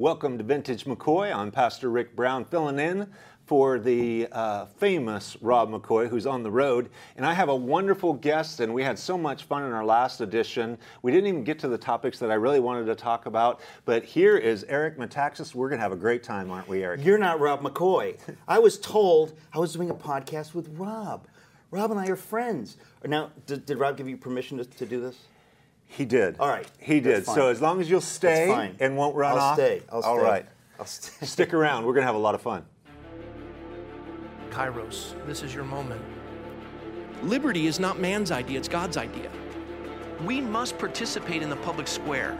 Welcome to Vintage McCoy. I'm Pastor Rick Brown filling in for the uh, famous Rob McCoy, who's on the road. And I have a wonderful guest, and we had so much fun in our last edition. We didn't even get to the topics that I really wanted to talk about, but here is Eric Metaxas. We're going to have a great time, aren't we, Eric? You're not Rob McCoy. I was told I was doing a podcast with Rob. Rob and I are friends. Now, did, did Rob give you permission to, to do this? He did. All right. He did. So as long as you'll stay and won't run I'll off. stay. I'll All stay. right. I'll stay. Stick around. We're going to have a lot of fun. Kairos, this is your moment. Liberty is not man's idea, it's God's idea. We must participate in the public square.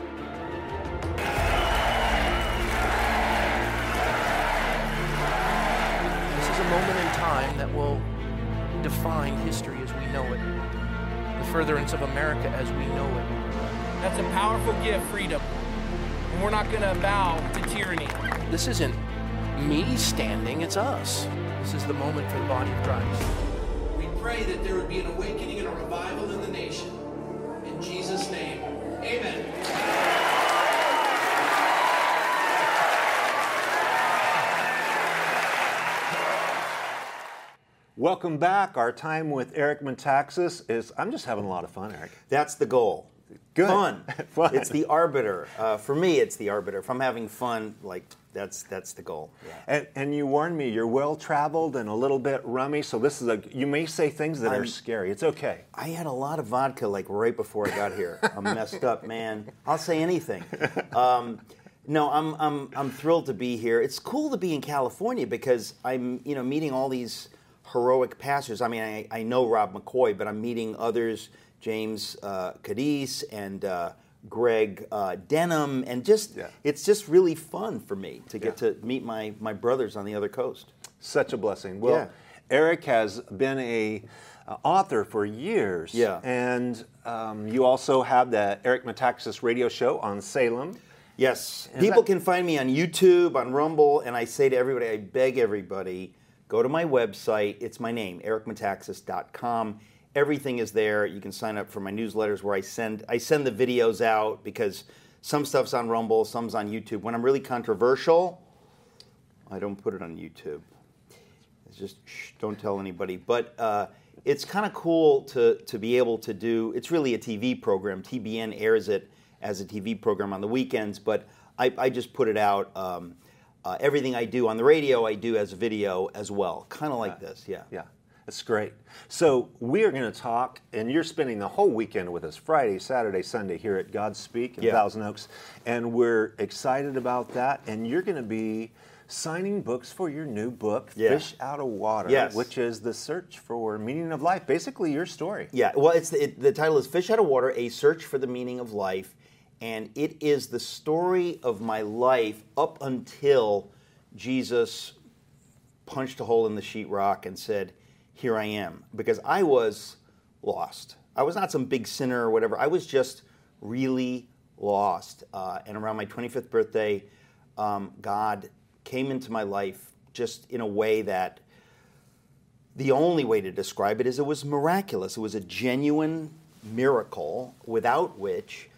This is a moment in time that will define history as we know it, the furtherance of America as we know it. That's a powerful gift, freedom. And we're not going to bow to tyranny. This isn't me standing, it's us. This is the moment for the body of Christ. We pray that there would be an awakening and a revival in the nation. In Jesus' name, amen. Welcome back. Our time with Eric Metaxas is, I'm just having a lot of fun, Eric. That's the goal. Good. Fun. Fun. It's the arbiter. Uh, for me, it's the arbiter. If I'm having fun, like that's that's the goal. Yeah. And, and you warned me you're well traveled and a little bit rummy, so this is a, you may say things that are I'm- scary. It's okay. I had a lot of vodka like right before I got here. I'm messed up, man. I'll say anything. Um, no, I'm, I'm, I'm thrilled to be here. It's cool to be in California because I'm you know meeting all these heroic pastors. I mean, I, I know Rob McCoy, but I'm meeting others, James uh, Cadiz and uh, Greg uh, Denham, and just Yeah. it's just really fun for me to get to meet my, my brothers on the other coast. Such a blessing. Well, Yeah. Eric has been a uh, author for years. Yeah. And um, you also have the Eric Metaxas radio show on Salem. Yes. Is People that- can find me on YouTube, on Rumble, and I say to everybody, I beg everybody, go to my website. It's my name, ericmetaxas.com. Everything is there. You can sign up for my newsletters where I send I send the videos out because some stuff's on Rumble, some's on YouTube. When I'm really controversial, I don't put it on YouTube. It's just shh, don't tell anybody. But uh, it's kind of cool to to be able to do. It's really a TV program. TBN airs it as a TV program on the weekends, but I, I just put it out. Um, uh, everything I do on the radio, I do as a video as well, kind of like this. Yeah. Yeah, that's great. So we are going to talk, and you're spending the whole weekend with us Friday, Saturday, Sunday here at Godspeak in Yeah. Thousand Oaks, and we're excited about that. And you're going to be signing books for your new book, Yeah. Fish Out of Water, Yes. which is the search for meaning of life. Basically, your story. Yeah, well, it's the, it, the title is Fish Out of Water: A Search for the Meaning of Life, and it is the story of my life up until Jesus punched a hole in the sheetrock and said, "Here I am," because I was lost. I was not some big sinner or whatever. I was just really lost. Uh, and around my 25th birthday, um, God came into my life just in a way that the only way to describe it is it was miraculous. It was a genuine miracle without which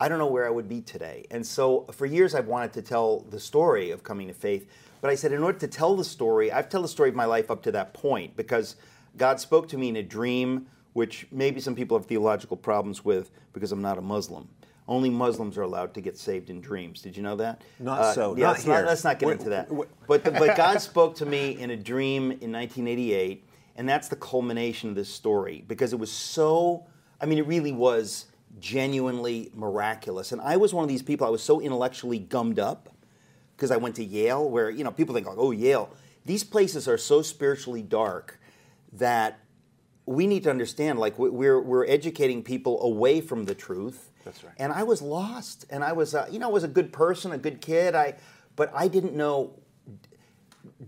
I don't know where I would be today. And so for years I've wanted to tell the story of coming to faith, but I said in order to tell the story, I've tell the story of my life up to that point because God spoke to me in a dream, which maybe some people have theological problems with because I'm not a Muslim. Only Muslims are allowed to get saved in dreams. Did you know that? Uh, Not so, Yeah, not let's, here. Not, let's not get Wait, into that. wait. But, the, but God spoke to me in a dream in 1988, and that's the culmination of this story because it was so, I mean, it really was genuinely miraculous. And I was one of these people, I was so intellectually gummed up because I went to Yale, where, you know, people think, like, oh, Yale. These places are so spiritually dark that we need to understand, like, we- we're, we're educating people away from the truth. That's right. And I was lost, and I was, uh, you know, I was a good person, a good kid. I, but I didn't know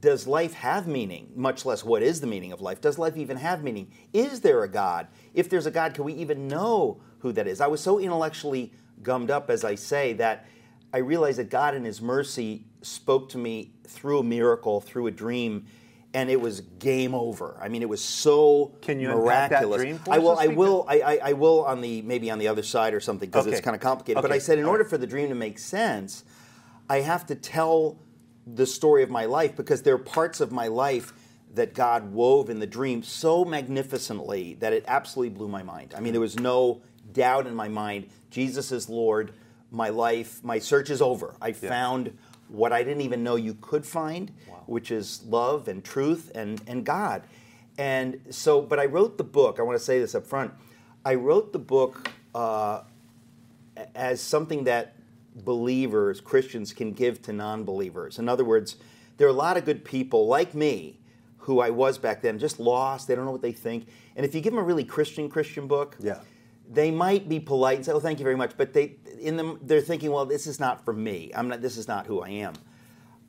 does life have meaning? Much less, what is the meaning of life? Does life even have meaning? Is there a God? If there's a God, can we even know who that is? I was so intellectually gummed up, as I say, that I realized that God, in His mercy, spoke to me through a miracle, through a dream, and it was game over. I mean, it was so Can you unpack that dream for I will. I will. I, I, I will on the maybe on the other side or something because Okay. it's kind of complicated. But I said, in All order right. for the dream to make sense, I have to tell the story of my life because there are parts of my life that God wove in the dream so magnificently that it absolutely blew my mind. I mean, there was no doubt in my mind Jesus is Lord. My life, my search is over. I found what I didn't even know you could find, which is love and truth and, and God. And so, but I wrote the book, I want to say this up front. I wrote the book uh, as something that believers, Christians, can give to non believers. In other words, there are a lot of good people like me who I was back then, just lost. They don't know what they think. And if you give them a really Christian Christian book, Yeah. They might be polite and say, "Oh, thank you very much," but they in them they're thinking, "Well, this is not for me. I'm not. This is not who I am."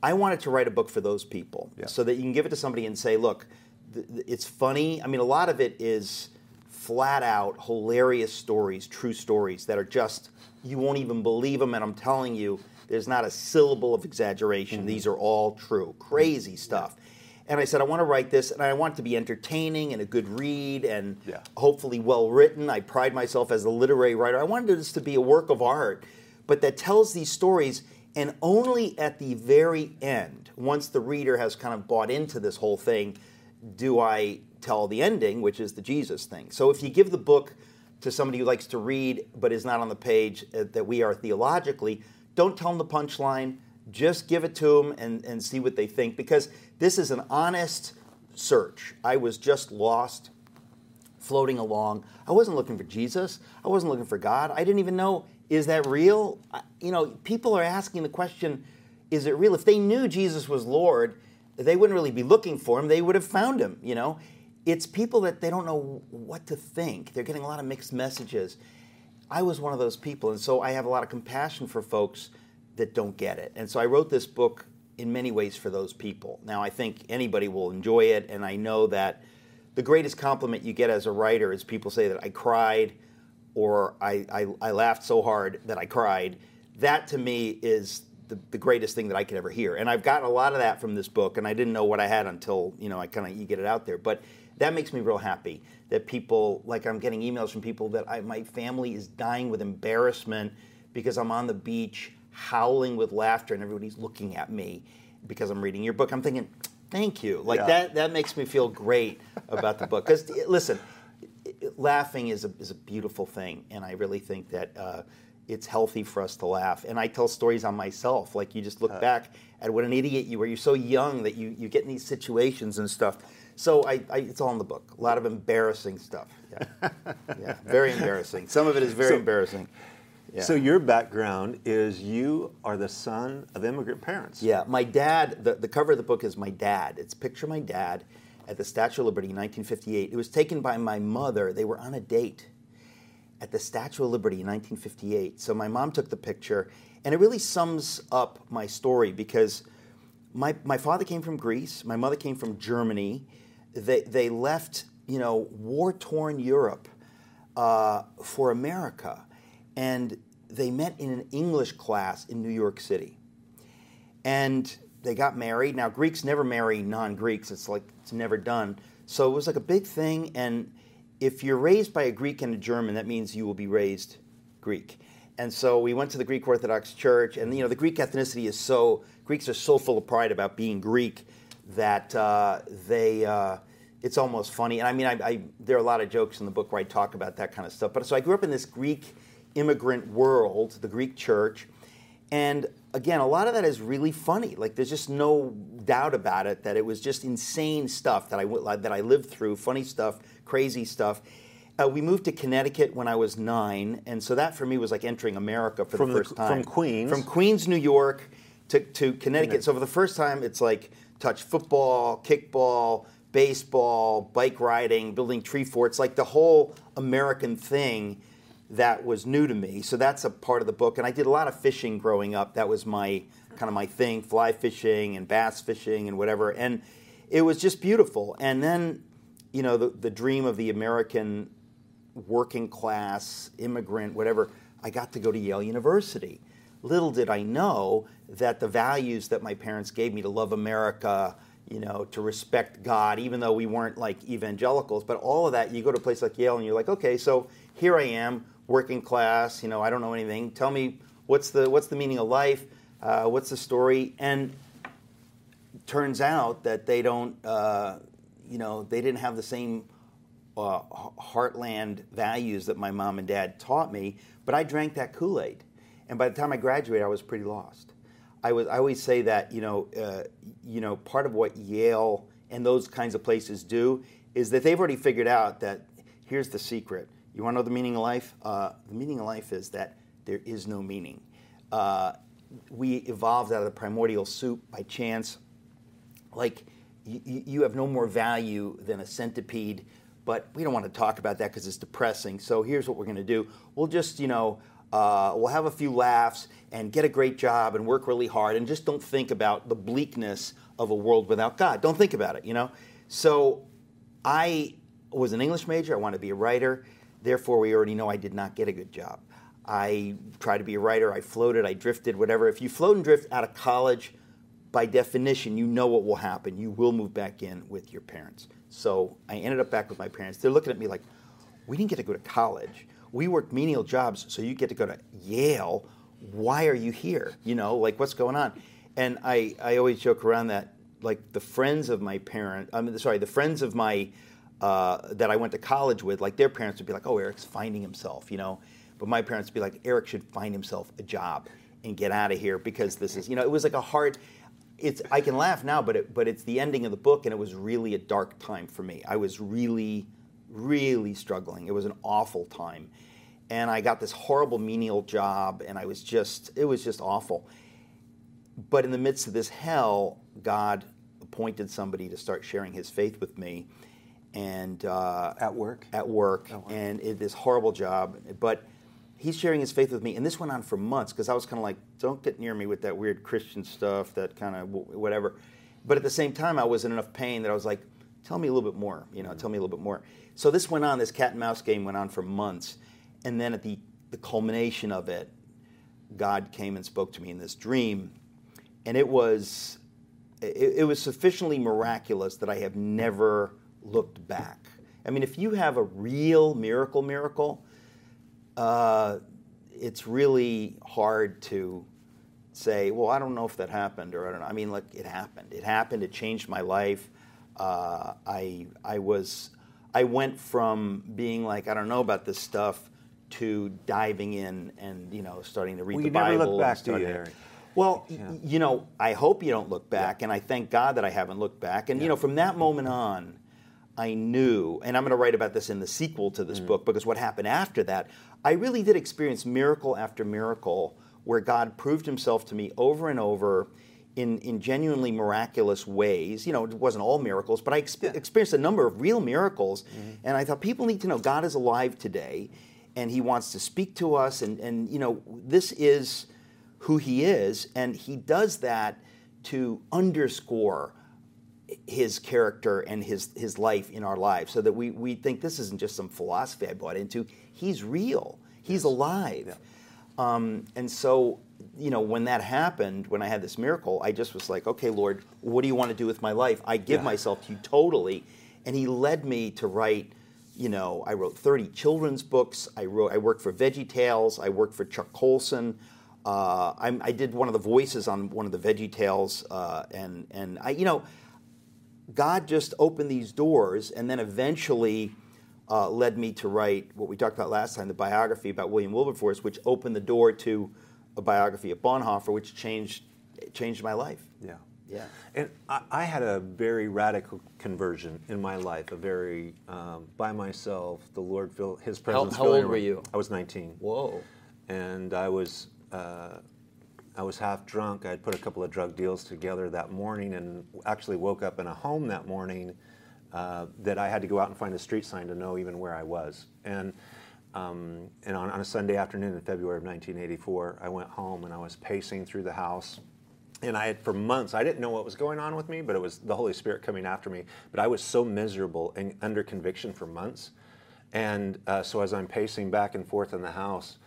I wanted to write a book for those people, Yeah. so that you can give it to somebody and say, "Look, th- th- it's funny." I mean, a lot of it is flat out hilarious stories, true stories that are just you won't even believe them, and I'm telling you, there's not a syllable of exaggeration. Mm-hmm. These are all true, crazy stuff. And I said, I want to write this, and I want it to be entertaining and a good read, and Yeah. hopefully well written. I pride myself as a literary writer. I wanted this to be a work of art, but that tells these stories. And only at the very end, once the reader has kind of bought into this whole thing, do I tell the ending, which is the Jesus thing. So if you give the book to somebody who likes to read but is not on the page uh, that we are theologically, don't tell them the punchline. Just give it to them and, and see what they think because this is an honest search. I was just lost floating along. I wasn't looking for Jesus. I wasn't looking for God. I didn't even know, is that real? You know, people are asking the question, is it real? If they knew Jesus was Lord, they wouldn't really be looking for him. They would have found him, you know? It's people that they don't know what to think. They're getting a lot of mixed messages. I was one of those people, and so I have a lot of compassion for folks that don't get it. And so I wrote this book in many ways for those people. Now, I think anybody will enjoy it, and I know that the greatest compliment you get as a writer is people say that I cried or I, I, I laughed so hard that I cried. That to me is the, the greatest thing that I could ever hear. And I've gotten a lot of that from this book, and I didn't know what I had until, you know, I kind of you get it out there. But that makes me real happy that people, like I'm getting emails from people that I, my family is dying with embarrassment because I'm on the beach howling with laughter and everybody's looking at me because I'm reading your book. I'm thinking, thank you. Like Yeah. that, that makes me feel great about the book. Because listen, laughing is a, is a beautiful thing, and I really think that uh, it's healthy for us to laugh. And I tell stories on myself. Like you just look back at what an idiot you were. You're so young that you, you get in these situations and stuff. So I, I, it's all in the book. A lot of embarrassing stuff. Yeah, yeah, very embarrassing. Some of it is very So- embarrassing. Yeah. So your background is you are the son of immigrant parents. Yeah, my dad, the, the cover of the book is my dad. It's picture my dad at the Statue of Liberty in 1958. It was taken by my mother. They were on a date at the Statue of Liberty in 1958. So my mom took the picture, and it really sums up my story because my, my father came from Greece, my mother came from Germany. They, they left, you know, war torn Europe uh, for America. And they met in an English class in New York City and they got married. Now Greeks never marry non-Greeks; it's like it's never done. So it was like a big thing. And if you're raised by a Greek and a German, that means you will be raised Greek. And so we went to the Greek Orthodox Church, and you know the Greek ethnicity is so Greeks are so full of pride about being Greek that uh, they. Uh, it's almost funny, and I mean, I, I, there are a lot of jokes in the book where I talk about that kind of stuff. But so I grew up in this Greek immigrant world, the Greek church, and again, a lot of that is really funny. Like, there's just no doubt about it that it was just insane stuff that I that I lived through, funny stuff, crazy stuff. Uh, we moved to Connecticut when I was nine, and so that for me was like entering America for From the the- first time. from Queens? From Queens, New York, to, to Connecticut. So for the first time, it's like touch football, kickball, baseball, bike riding, building tree forts, like the whole American thing that was new to me. So that's a part of the book. And I did a lot of fishing growing up. That was my kind of my thing, fly fishing and bass fishing and whatever. And it was just beautiful. And then, you know, the, the dream of the American working class, immigrant, whatever, I got to go to Yale University. Little did I know that the values that my parents gave me to love America, you know, to respect God, even though we weren't like evangelicals, but all of that, you go to a place like Yale and you're like, okay, so here I am, working class, you know, I don't know anything. Tell me what's the what's the meaning of life? uh, what's the story? And turns out that they don't, uh, you know, they didn't have the same uh, heartland values that my mom and dad taught me. But I drank that Kool Aid, and by the time I graduated, I was pretty lost. I was. I always say that you know, uh, you know, part of what Yale and those kinds of places do is that they've already figured out that here's the secret. You want to know the meaning of life? Uh, the meaning of life is that there is no meaning. Uh, we evolved out of the primordial soup by chance. Like, y- you have no more value than a centipede, but we don't want to talk about that because it's depressing. So here's what we're going to do we'll just, you know, uh, we'll have a few laughs and get a great job and work really hard and just don't think about the bleakness of a world without God. Don't think about it, you know? So I was an English major, I wanted to be a writer. Therefore, we already know I did not get a good job. I tried to be a writer, I floated, I drifted, whatever. If you float and drift out of college, by definition, you know what will happen. You will move back in with your parents. So I ended up back with my parents. They're looking at me like, we didn't get to go to college. We worked menial jobs, so you get to go to Yale. Why are you here? You know, like what's going on? And I, I always joke around that, like the friends of my parent, I mean, sorry, the friends of my, uh, that I went to college with, like their parents would be like, oh, Eric's finding himself, you know. But my parents would be like, Eric should find himself a job and get out of here because this is, you know, it was like a hard, it's, I can laugh now, but, it, but it's the ending of the book and it was really a dark time for me. I was really, really struggling. It was an awful time. And I got this horrible menial job and I was just, it was just awful. But in the midst of this hell, God appointed somebody to start sharing his faith with me. And uh, At work? At work. And it, this horrible job. But he's sharing his faith with me, and this went on for months because I was kind of like, "Don't get near me with that weird Christian stuff, that kind of whatever." But at the same time, I was in enough pain that I was like, "Tell me a little bit more, you know, tell me a little bit more." So this went on. This cat and mouse game went on for months, and then at the the culmination of it, God came and spoke to me in this dream, and it was it, it was sufficiently miraculous that I have never looked back. I mean, if you have a real miracle, miracle uh, it's really hard to say, well, I don't know if that happened, or I don't know. I mean, like it happened. It happened. It changed my life. Uh, I I was I went from being like I don't know about this stuff to diving in and you know starting to read well, the you Bible. Never look back, do you, Eric? Well, yeah. you know, I hope you don't look back, yeah. and I thank God that I haven't looked back. And yeah. you know, from that moment on, I knew, and I'm going to write about this in the sequel to this mm book because what happened after that, I really did experience miracle after miracle where God proved himself to me over and over in, in genuinely miraculous ways. You know, it wasn't all miracles, but I exp- yeah. experienced a number of real miracles. Mm-hmm. And I thought people need to know God is alive today and he wants to speak to us. And, and, you know, this is who he is. And he does that to underscore his character and his, his life in our lives so that we, we think this isn't just some philosophy I bought into. He's real, he's alive. Yeah. Um, and so, you know, when that happened, when I had this miracle, I just was like, okay, Lord, what do you want to do with my life? I give yeah. myself to you totally. And he led me to write, you know, I wrote 30 children's books. I wrote, I worked for Veggie Tales. I worked for Chuck Colson. Uh, i did one of the voices on one of the Veggie Tales, uh, and and I, you know, God just opened these doors and then eventually uh, led me to write what we talked about last time, the biography about William Wilberforce, which opened the door to a biography of Bonhoeffer, which changed changed my life. Yeah. Yeah. And I, I had a very radical conversion in my life, a very, um, by myself, the Lord, filled His presence. How, how old were you? I was 19. Whoa. And I was uh, I was half drunk. I had put a couple of drug deals together that morning and actually woke up in a home that morning uh, that I had to go out and find a street sign to know even where I was. And, um, and on, on, a Sunday afternoon in February of 1984, I went home and I was pacing through the house. And I had, for months, I didn't know what was going on with me, but it was the Holy Spirit coming after me. But I was so miserable and under conviction for months. And uh, so as I'm pacing back and forth in the house,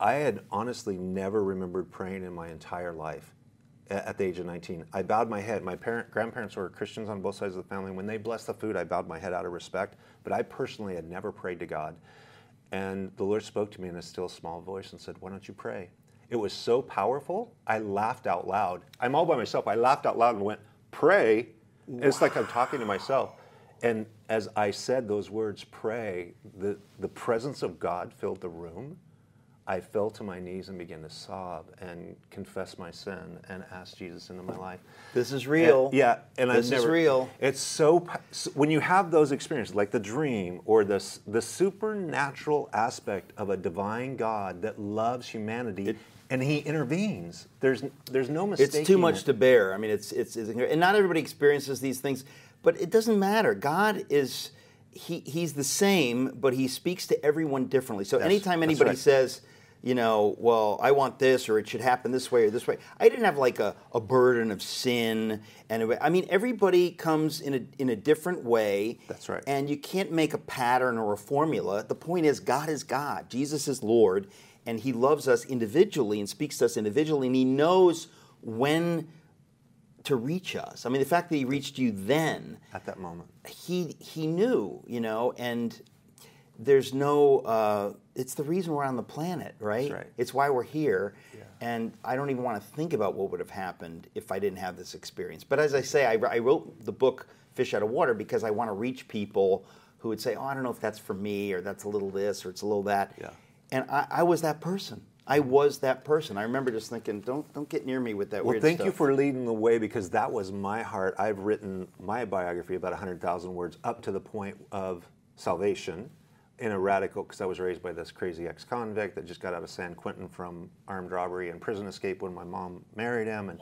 I had honestly never remembered praying in my entire life at the age of 19. I bowed my head. My parent, grandparents were Christians on both sides of the family. When they blessed the food, I bowed my head out of respect. But I personally had never prayed to God. And the Lord spoke to me in a still small voice and said, Why don't you pray? It was so powerful. I laughed out loud. I'm all by myself. I laughed out loud and went, "Pray." It's like I'm talking to myself. And as I said those words, "Pray," the the presence of God filled the room. I fell to my knees and began to sob and confess my sin and ask Jesus into my life. This is real. And- yeah, and This I've is real. It's so when you have those experiences, like the dream or the the supernatural aspect of a divine God that loves humanity, and He intervenes. There's there's no mistake. It's too much to bear. I mean, it's, it's it's and not everybody experiences these things, but it doesn't matter. God is he he's the same, but he speaks to everyone differently. So anytime anybody right. says, you know, well, I want this or it should happen this way or this way, I didn't have like a, a burden of sin and it- I mean, everybody comes in a in a different way. That's right. And you can't make a pattern or a formula. The point is, God is God. Jesus is Lord, and He loves us individually and speaks to us individually, and He knows when to reach us. I mean, the fact that He reached you then, at that moment. He He knew, you know, and there's no. Uh, it's the reason we're on the planet, right? right. It's why we're here. And I don't even want to think about what would have happened if I didn't have this experience. But as I say, I, I wrote the book Fish Out of Water because I want to reach people who would say, "Oh, I don't know if that's for me, or that's a little this, or it's a little that." Yeah. And I, I was that person. I was that person. I remember just thinking, "Don't don't get near me with that Well, thank stuff." you for leading the way because that was my heart. I've written my biography about 100,000 words up to the point of salvation in a radical, because I was raised by this crazy ex convict that just got out of San Quentin from armed robbery and prison escape when my mom married him. And,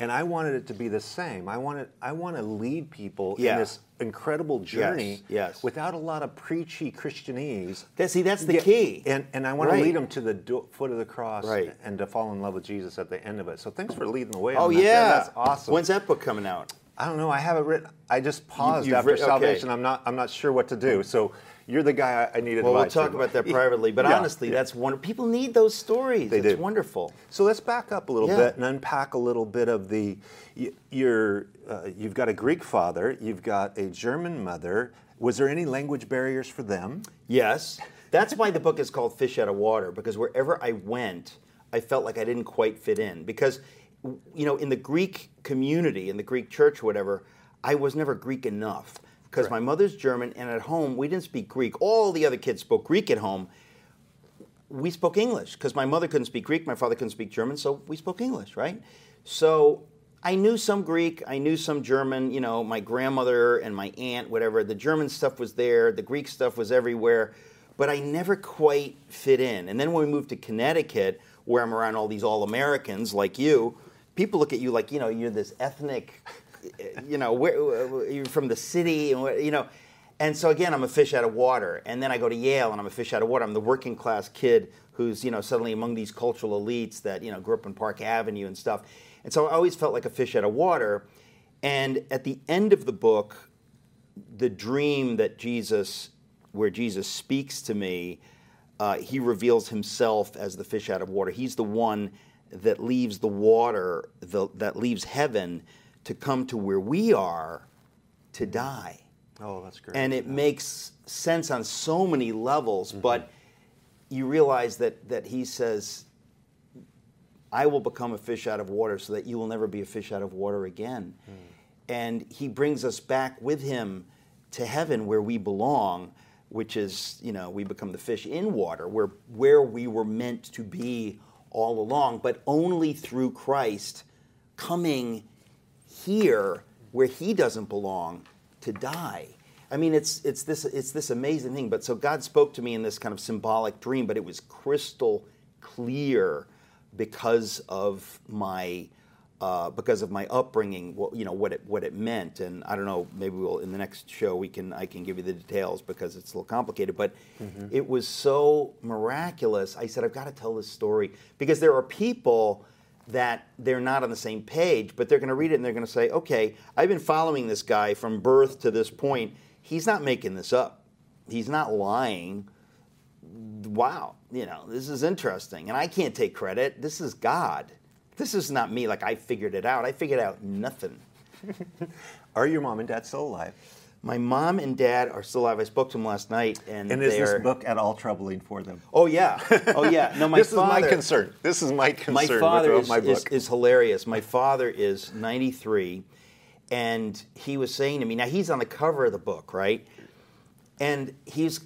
and I wanted it to be the same. I wanted, I want to lead people Yeah. in this incredible journey yes. without a lot of preachy Christianese. That- see, that's the Yeah, key. And, and I want Right. to lead them to the do- foot of the cross Right. and to fall in love with Jesus at the end of it. So thanks for leading the way. Oh on that. yeah, That- that's awesome. When's that book coming out? I don't know. I have it written. I just paused you've after writ- okay. salvation. I'm not. I'm not sure what to do. Hmm. So you're the guy I, I need Well, we'll talk about that privately. But Yeah, honestly, yeah. that's wonderful. People need those stories. They it's do. wonderful. So let's back up a little Yeah. bit and unpack a little bit of the. y- You're, uh, you've got a Greek father. You've got a German mother. Was there any language barriers for them? Yes. That's why the book is called Fish Out of Water, because wherever I went, I felt like I didn't quite fit in. Because, you know, in the Greek community, in the Greek church, or whatever, I was never Greek enough. Because my mother's German, and at home, we didn't speak Greek. All the other kids spoke Greek at home. We spoke English because my mother couldn't speak Greek, my father couldn't speak German, so we spoke English, right? So I knew some Greek, I knew some German, you know, my grandmother and my aunt, whatever. The German stuff was there, the Greek stuff was everywhere, but I never quite fit in. And then when we moved to Connecticut, where I'm around all these all Americans like you, people look at you like, you know, you're this ethnic, you know, where, you're from the city, and where- you know. And so again, I'm a fish out of water. And then I go to Yale, and I'm a fish out of water. I'm the working class kid who's you know suddenly among these cultural elites that you know grew up in Park Avenue and stuff. And so I always felt like a fish out of water. And at the end of the book, the dream that Jesus, where Jesus speaks to me, uh, he reveals himself as the fish out of water. He's the one that leaves the water, the, that leaves heaven to come to where we are to die. Oh, that's great. and it makes sense on so many levels mm-hmm. but you realize that that he says i will become a fish out of water so that you will never be a fish out of water again. Hmm. And he brings us back with him to heaven where we belong which is you know we become the fish in water where where we were meant to be all along but only through christ coming here where he doesn't belong to die. I mean, it's it's this it's this amazing thing. But so God spoke to me in this kind of symbolic dream, but it was crystal clear because of my uh, because of my upbringing. What, you know what it what it meant, and I don't know. Maybe we'll in the next show we can I can give you the details because it's a little complicated. But it was so miraculous. I said I've got to tell this story because there are people that they're not on the same page, but they're going to read it and they're going to say, okay, I've been following this guy from birth to this point. He's not making this up, he's not lying. Wow, you know, this is interesting. And I can't take credit. This is God. This is not me, like I figured it out. I figured out nothing. Are your mom and dad still alive? My mom and dad are still alive. I spoke to them last night, and, And is this are, book at all troubling for them? Oh yeah, oh yeah. No, my this father, is my concern. This is my concern. my father is, my is, is hilarious. My father is 93, and he was saying to me, now he's on the cover of the book, right? And he's,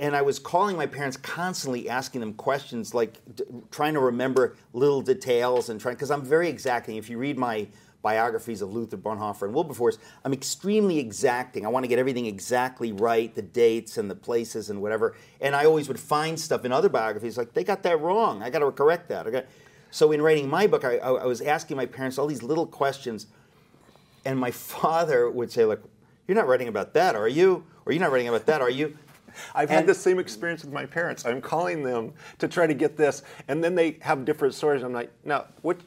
and I was calling my parents constantly, asking them questions, like d- trying to remember little details and trying, because I'm very exacting. If you read my biographies of Luther Bonhoeffer and Wilberforce, I'm extremely exacting. I want to get everything exactly right, the dates and the places and whatever. And I always would find stuff in other biographies like they got that wrong. I got to correct that. I got, so in writing my book, I, I, was asking my parents all these little questions, and my father would say like, "You're not writing about that, are you? Or you're not writing about that, are you?" I've had the same experience with my parents. I'm calling them to try to get this, and then they have different stories. I'm like, no, what?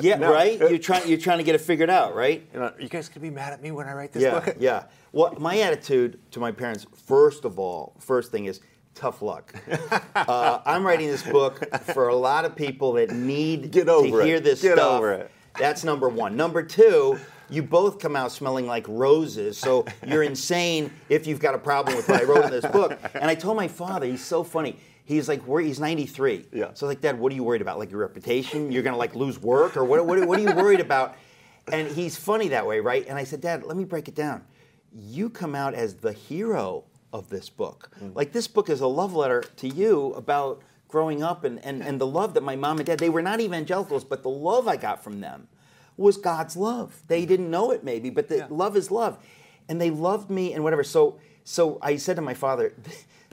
Yeah, no, right. uh, You're trying. You're trying to get it figured out, right? you know, you guys gonna be mad at me when I write this Yeah, book? yeah. Well, my attitude to my parents, first of all, first thing is tough luck. uh, I'm writing this book for a lot of people that need Get over to it. hear this Get stuff. over it. That's number one. Number two, you both come out smelling like roses, so you're insane if you've got a problem with what I wrote in this book. And I told my father, he's so funny. He's like, he's 93. Yeah. So like, Dad, what are you worried about? Like your reputation? You're gonna like lose work, or what? What, what are you worried about? And he's funny that way, right? And I said, Dad, let me break it down. You come out as the hero of this book. Mm. Like this book is a love letter to you about growing up and, and, and the love that my mom and dad, they were not evangelicals, but the love I got from them was God's love. They mm. didn't know it maybe, but the love is love. And they loved me and whatever. So so I said to my father,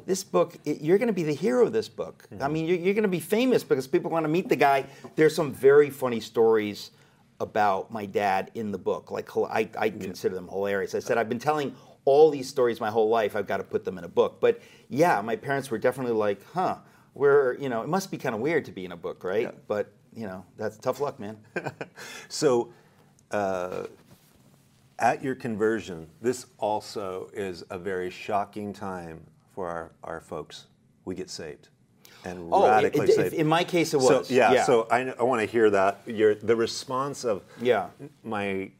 this book, it- you're going to be the hero of this book. I mean, you're, you're going to be famous because people want to meet the guy. There's some very funny stories about my dad in the book. Like I, I consider them hilarious. I said I've been telling all these stories my whole life. I've got to put them in a book. But yeah, my parents were definitely like, huh, we're you know, it must be kind of weird to be in a book, right? But you know, that's tough luck, man. So, uh, at your conversion, this also is a very shocking time for our, our folks. We get saved and Oh, radically it- saved. in my case, it So, was. yeah, Yeah. So I, I want to hear that. Your the response of Yeah. my.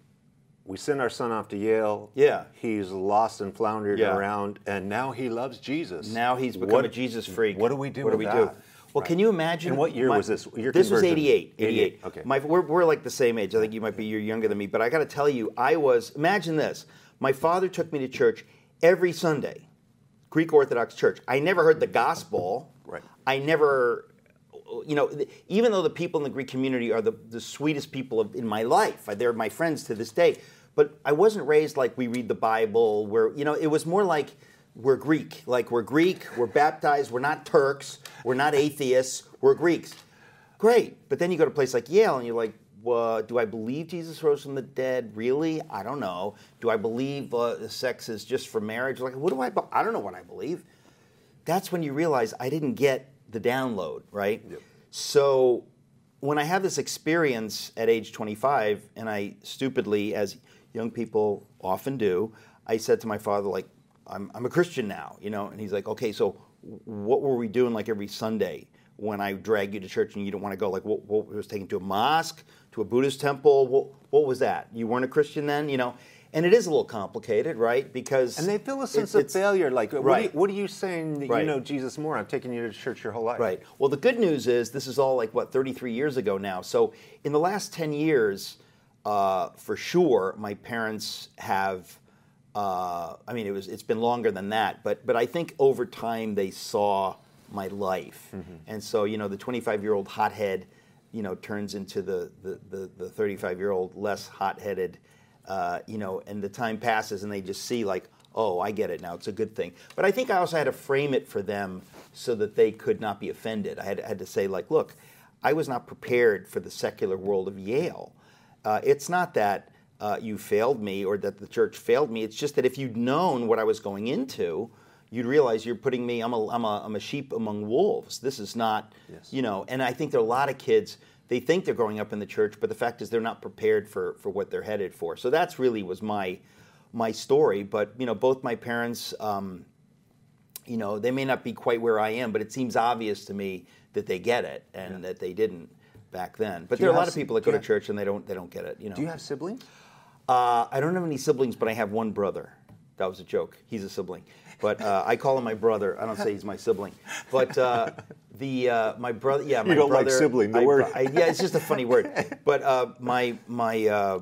We send our son off to Yale. Yeah. He's lost and floundered Yeah. around, and now he loves Jesus. Now he's become What- a Jesus freak. What do we do? What do we do? Well, Right. can you imagine? And what year my- was this? Your this was conversion? 88. 88. Okay. My, we're, we're like the same age. I think you might be, you're younger than me. But I got to tell you, I was, imagine this. My father took me to church every Sunday, Greek Orthodox church. I never heard the gospel. Right. I never, you know, even though the people in the Greek community are the, the sweetest people of, in my life, they're my friends to this day. But I wasn't raised like we read the Bible, where, you know, it was more like we're Greek. Like we're Greek, we're baptized, we're not Turks, we're not atheists, we're Greeks. Great. But then you go to a place like Yale and you're like, well, do I believe Jesus rose from the dead? Really? I don't know. Do I believe uh, sex is just for marriage? Like, what do I? be- I don't know what I believe that's when you realize I didn't get the download, right? So when I have this experience at age 25, and I stupidly, as young people often do, I said to my father, like, I'm, I'm a Christian now, you know? And he's like, okay, so what were we doing like every Sunday when I drag you to church and you don't want to go? Like, what, what was taken to a mosque, to a Buddhist temple? What, what was that? You weren't a Christian then, you know? And it is a little complicated, right? Because And they feel a sense of failure. Like, what, are you, what are you saying that you know Jesus more? I've taken you to church your whole life. Right. Well, the good news is this is all like what 33 years ago now. So in the last 10 years, uh, for sure, my parents have. Uh, I mean, it was it's been longer than that, but but I think over time they saw my life, and so you know the 25 year old hothead, you know, turns into the the the, the 35 year old less hot headed, uh, you know, and the time passes and they just see like, oh, I get it now. It's a good thing. But I think I also had to frame it for them so that they could not be offended. I had, had to say like, look, I was not prepared for the secular world of Yale. Uh, it's not that uh, you failed me or that the church failed me. It's just that if you'd known what I was going into, you'd realize you're putting me. I'm a, I'm a, I'm a sheep among wolves. This is not, you know. And I think there are a lot of kids. They think they're growing up in the church, but the fact is they're not prepared for for what they're headed for. So that's really was my my story. But you know, both my parents. Um, you know, they may not be quite where I am, but it seems obvious to me that they get it and that they didn't back then. But Do there are a lot of people that go to have- church and they don't they don't get it. You know. Do you have siblings? Uh, I don't have any siblings, but I have one brother. That was a joke. He's a sibling, but uh, I call him my brother. I don't say he's my sibling, but uh, the uh, my brother. Yeah, my don't like brother. sibling, the I- word. I- yeah, it's just a funny word. But uh, my my uh,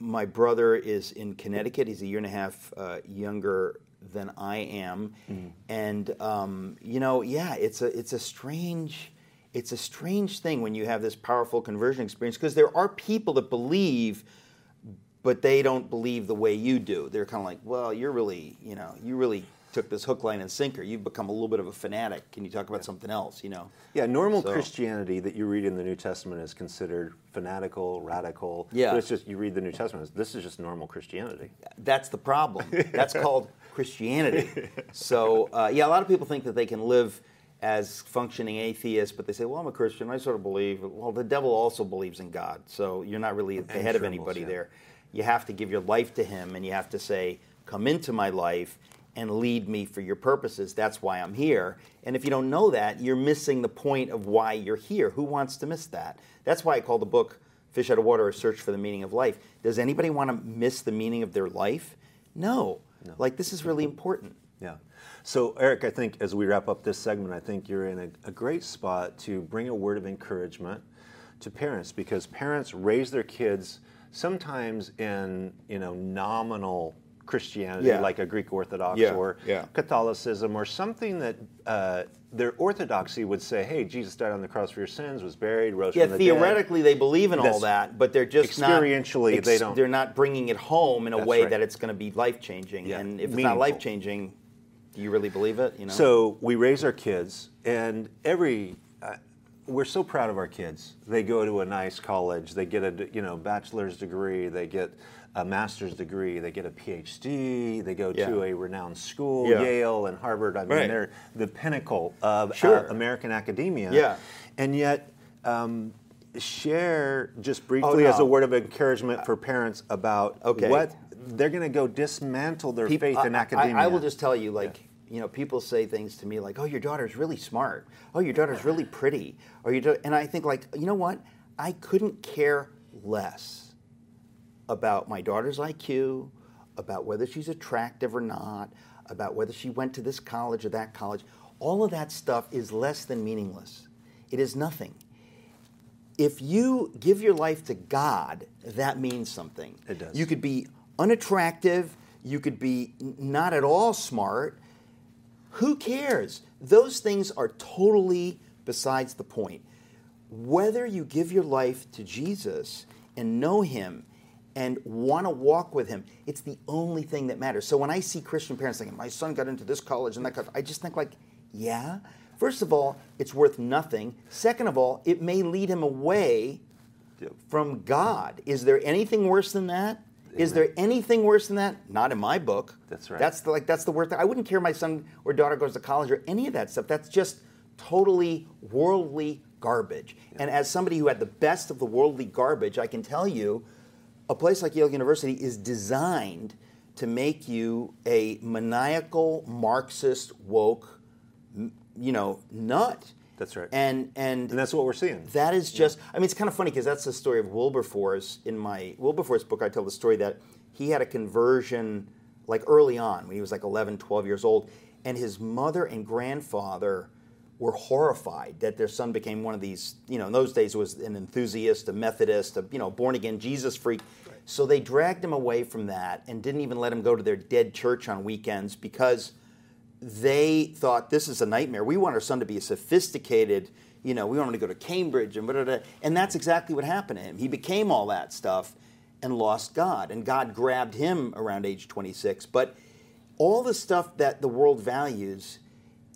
my brother is in Connecticut. He's a year and a half uh, younger than I am, Mm-hmm. and um, you know, yeah, it's a it's a strange it's a strange thing when you have this powerful conversion experience because there are people that believe but they don't believe the way you do. They're kind of like, well, you're really, you know, you really took this hook, line, and sinker. You've become a little bit of a fanatic. Can you talk about something else? You know? Yeah, normal So- Christianity that you read in the New Testament is considered fanatical, radical. Yeah. But it's just, you read the New Testament, this is just normal Christianity. That's the problem. That's called Christianity. So, uh, yeah, a lot of people think that they can live as functioning atheists, but they say, well, I'm a Christian. I sort of believe. Well, the devil also believes in God. So you're not really the And head of anybody yeah. there. You have to give your life to him, and you have to say, come into my life and lead me for your purposes. That's why I'm here. And if you don't know that, you're missing the point of why you're here. Who wants to miss that? That's why I call the book Fish Out of Water, A Search for the Meaning of Life. Does anybody want to miss the meaning of their life? No. Like, this is really important. Yeah. So, Eric, I think as we wrap up this segment, I think you're in a, a great spot to bring a word of encouragement to parents because parents raise their kids sometimes in you know nominal Christianity, Yeah. like a Greek Orthodox Yeah, or yeah. Catholicism, or something that uh, their orthodoxy would say, "Hey, Jesus died on the cross for your sins, was buried, rose Yeah, from the dead." theoretically they believe in all that, but they're just experientially, not, they don't- They're not bringing it home in a That's way right. that it's going to be life changing. Yeah, And if it's not life changing, do you really believe it? You know. So we raise our kids, and every uh, we're so proud of our kids. They go to a nice college. They get a you know bachelor's degree. They get a master's degree. They get a PhD. They go to a renowned school, Yeah. Yale and Harvard. I mean, Right. they're the pinnacle of uh, American academia. Yeah. and yet. Um, Share just briefly Oh, as a word of encouragement for parents about Okay. what they're going to go dismantle their People- faith in I- I- academia. I, will just tell you, like, you know, people say things to me like, "Oh, your daughter's really smart. Oh, your daughter's really pretty." Or you, and I think, like, you know what? I couldn't care less about my daughter's IQ, about whether she's attractive or not, about whether she went to this college or that college. All of that stuff is less than meaningless. It is nothing. If you give your life to God, that means something. It does. You could be unattractive, you could be not at all smart. Who cares? Those things are totally besides the point. Whether you give your life to Jesus and know Him and want to walk with Him, it's the only thing that matters. So when I see Christian parents thinking, my son got into this college and that college, I just think, like, yeah. First of all, it's worth nothing. Second of all, it may lead him away from God. Is there anything worse than that? Is there anything worse than that? Not in my book. That's right. That's the, like that's the worst. thing. I wouldn't care if my son or daughter goes to college or any of that stuff. That's just totally worldly garbage. And as somebody who had the best of the worldly garbage, I can tell you, a place like Yale University is designed to make you a maniacal Marxist woke, you know, nut. That's right. And and and that's what we're seeing. that is just, I mean, it's kind of funny because that's the story of Wilberforce. In my Wilberforce book, I tell the story that he had a conversion like early on when he was like 11, 12 years old. And his mother and grandfather were horrified that their son became one of these, you know, in those days it was an enthusiast, a Methodist, a, you know, born again Jesus freak. So they dragged him away from that and didn't even let him go to their dead church on weekends because they thought this is a nightmare. We want our son to be a sophisticated, you know, we want him to go to Cambridge and blah, blah, blah. and that's exactly what happened to him. He became all that stuff and lost God, and God grabbed him around age 26. But all the stuff that the world values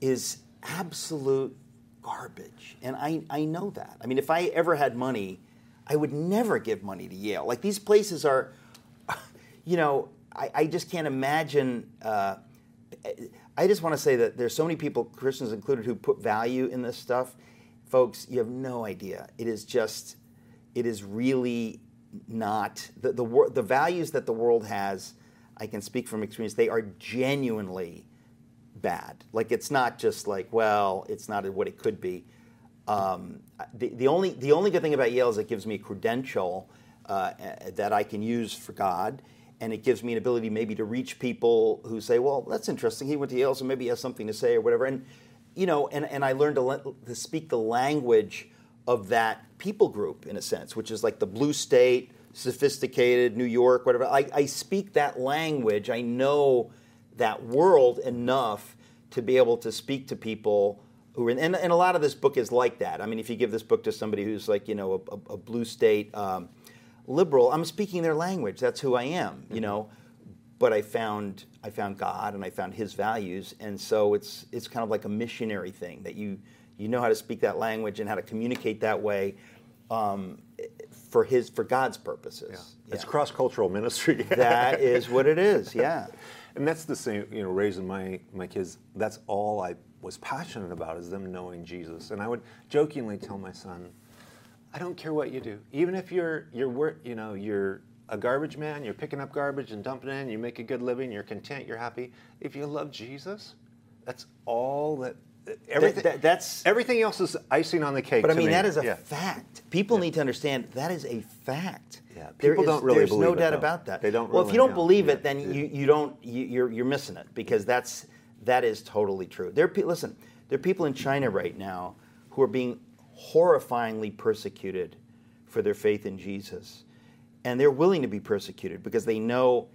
is absolute garbage, and I, I know that. I mean, if I ever had money, I would never give money to Yale. Like these places are, you know, I, I just can't imagine. Uh, I just want to say that there's so many people, Christians included, who put value in this stuff. Folks, you have no idea. It is just, it is really not the the, the values that the world has. I can speak from experience. They are genuinely bad. Like it's not just like, well, it's not what it could be. Um, the, the only the only good thing about Yale is it gives me a credential uh, that I can use for God, and it gives me an ability maybe to reach people who say, "Well, that's interesting. He went to Yale, so maybe he has something to say or whatever." And you know, and, and I learned to, le- to speak the language of that people group in a sense, which is like the blue state, sophisticated New York, whatever. I, I speak that language. I know that world enough to be able to speak to people who are in, and, and a lot of this book is like that. I mean, if you give this book to somebody who's like, you know, a, a blue state um, liberal, I'm speaking their language. That's who I am, you know. But I found I found God and I found His values, and so it's it's kind of like a missionary thing that you you know how to speak that language and how to communicate that way um, for His for God's purposes. It's Yeah. cross cultural ministry. That is what it is. Yeah. And that's the same, you know, raising my, my kids, that's all I was passionate about is them knowing Jesus. And I would jokingly tell my son, I don't care what you do. Even if you're, you're you know, you're a garbage man, you're picking up garbage and dumping it in, you make a good living, you're content, you're happy. If you love Jesus, that's all that, everything, that- that's- everything else is icing on the cake But I mean, me. that is a Yeah. fact. People need to understand that is a fact. Yeah, people is- don't really There's no believe it, doubt though. about that. They don't Well, if you don't yeah. believe it, then you, you don't you, you're you're missing it because that's that is totally true. There, are pe- listen, there are people in China right now who are being horrifyingly persecuted for their faith in Jesus, and they're willing to be persecuted because they know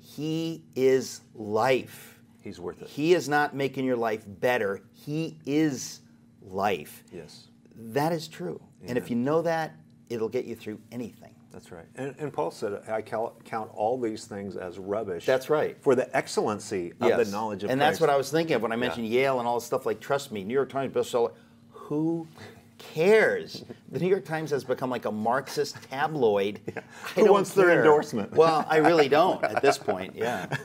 He is life. He's worth it. He is not making your life better. He is life. Yes. That is true. And if you know that, it'll get you through anything. That's right. And, and Paul said, I count all these things as rubbish. That's right. For the excellency of the knowledge of And Christ. that's what I was thinking of when I mentioned Yale and all this stuff like trust me, New York Times bestseller. Who cares? the New York Times has become like a Marxist tabloid. I Who don't wants their endorsement? Well, I really don't at this point. Yeah.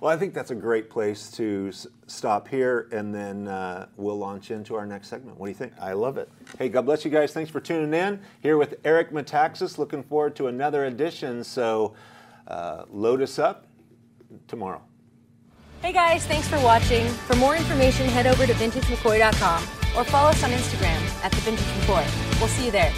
Well, I think that's a great place to s- stop here, and then uh, we'll launch into our next segment. What do you think? I love it. Hey, God bless you guys. Thanks for tuning in. Here with Eric Metaxas. Looking forward to another edition. So uh, load us up tomorrow. Hey guys, thanks for watching. For more information, head over to vintagemccoy.com or follow us on Instagram at the Vintage Report. We'll see you there.